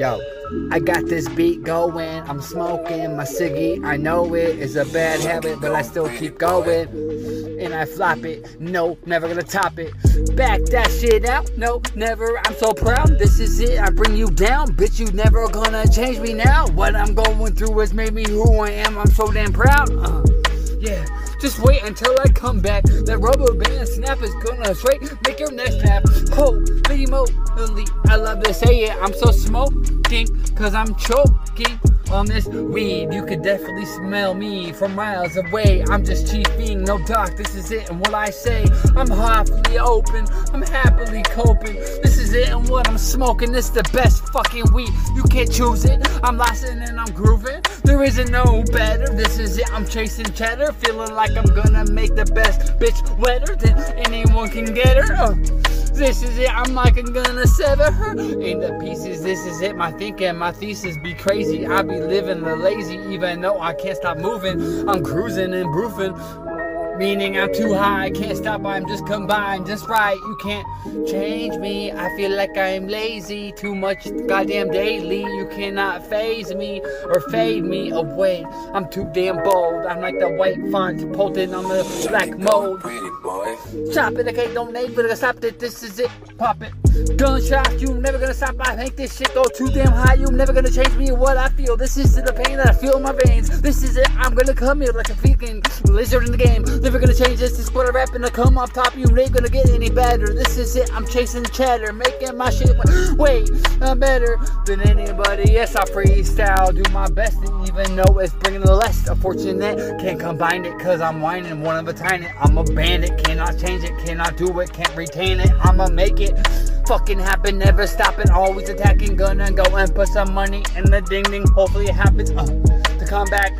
Yo, I got this beat going. I'm smoking my ciggy. I know it is a bad habit, but I still keep going. And I flop it. No, never gonna top it. Back that shit out. No, never. I'm so proud. This is it. I bring you down. Bitch, you never gonna change me now. What I'm going through has made me who I am. I'm so damn proud. Uh. Just wait until I come back. That rubber band snap is gonna straight make your neck snap. Holy moly, I love to say it. I'm so smoking, cause I'm choking on this weed. You could definitely smell me from miles away. I'm just chiefing, no doc, this is it. And what I say, I'm awfully open, I'm happily coping. This is it, and what I'm smoking, this the best fucking weed. You can't choose it. I'm lasting and I'm grooving. There isn't no better. This is it. I'm chasing cheddar, feeling like I'm gonna make the best bitch wetter than anyone can get her. Uh. This is it. I'm like I'm gonna sever her into pieces. This is it. My thinking, my thesis be crazy. I be living the lazy, even though I can't stop moving. I'm cruising and broofing. Meaning I'm too high, I can't stop, I'm just combined, just right. You can't change me. I feel like I'm lazy, too much goddamn daily. You cannot phase me or fade me away. I'm too damn bold. I'm like the white font, pulling on the black mold. Chop it, okay, don't name but I stop it. This is it, pop it. Gunshot, you never gonna stop. I make this shit go too damn high. You never gonna change me what I feel. This is the pain that I feel in my veins. This is it. I'm gonna come here like a freaking lizard in the game. Never gonna change this. This what I rap and I come off top. You ain't gonna get any better. This is it. I'm chasing chatter, making my shit way I'm better than anybody. Yes, I freestyle, do my best, and even though it's bringing the less unfortunate, can't combine it cause I'm whining one of a time. I'm a bandit, cannot change it, cannot do it, can't retain it. I'ma make it fucking happen, never stopping, always attacking, gonna go and put some money in the ding ding. Hopefully it happens uh, to come back.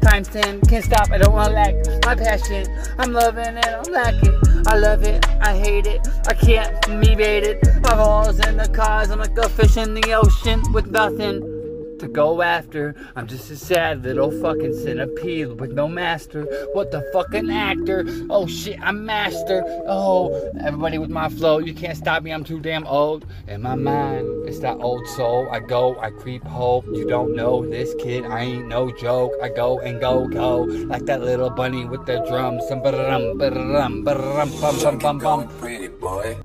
Times 10, can't stop, I don't wanna lack my passion. I'm loving it, I'm lacking. I love it, I hate it, I can't be baited. My balls in the cars, I'm like a fish in the ocean with nothing to go after. I'm just a sad little fucking centipede with no master. What the fucking actor? Oh shit, I'm master. Oh, everybody with my flow, you can't stop me. I'm too damn old. In my mind, it's that old soul. I go, I creep hope. You don't know this kid, I ain't no joke. I go and go, go like that little bunny with the drums. Some bum bum bum bum. Pretty boy.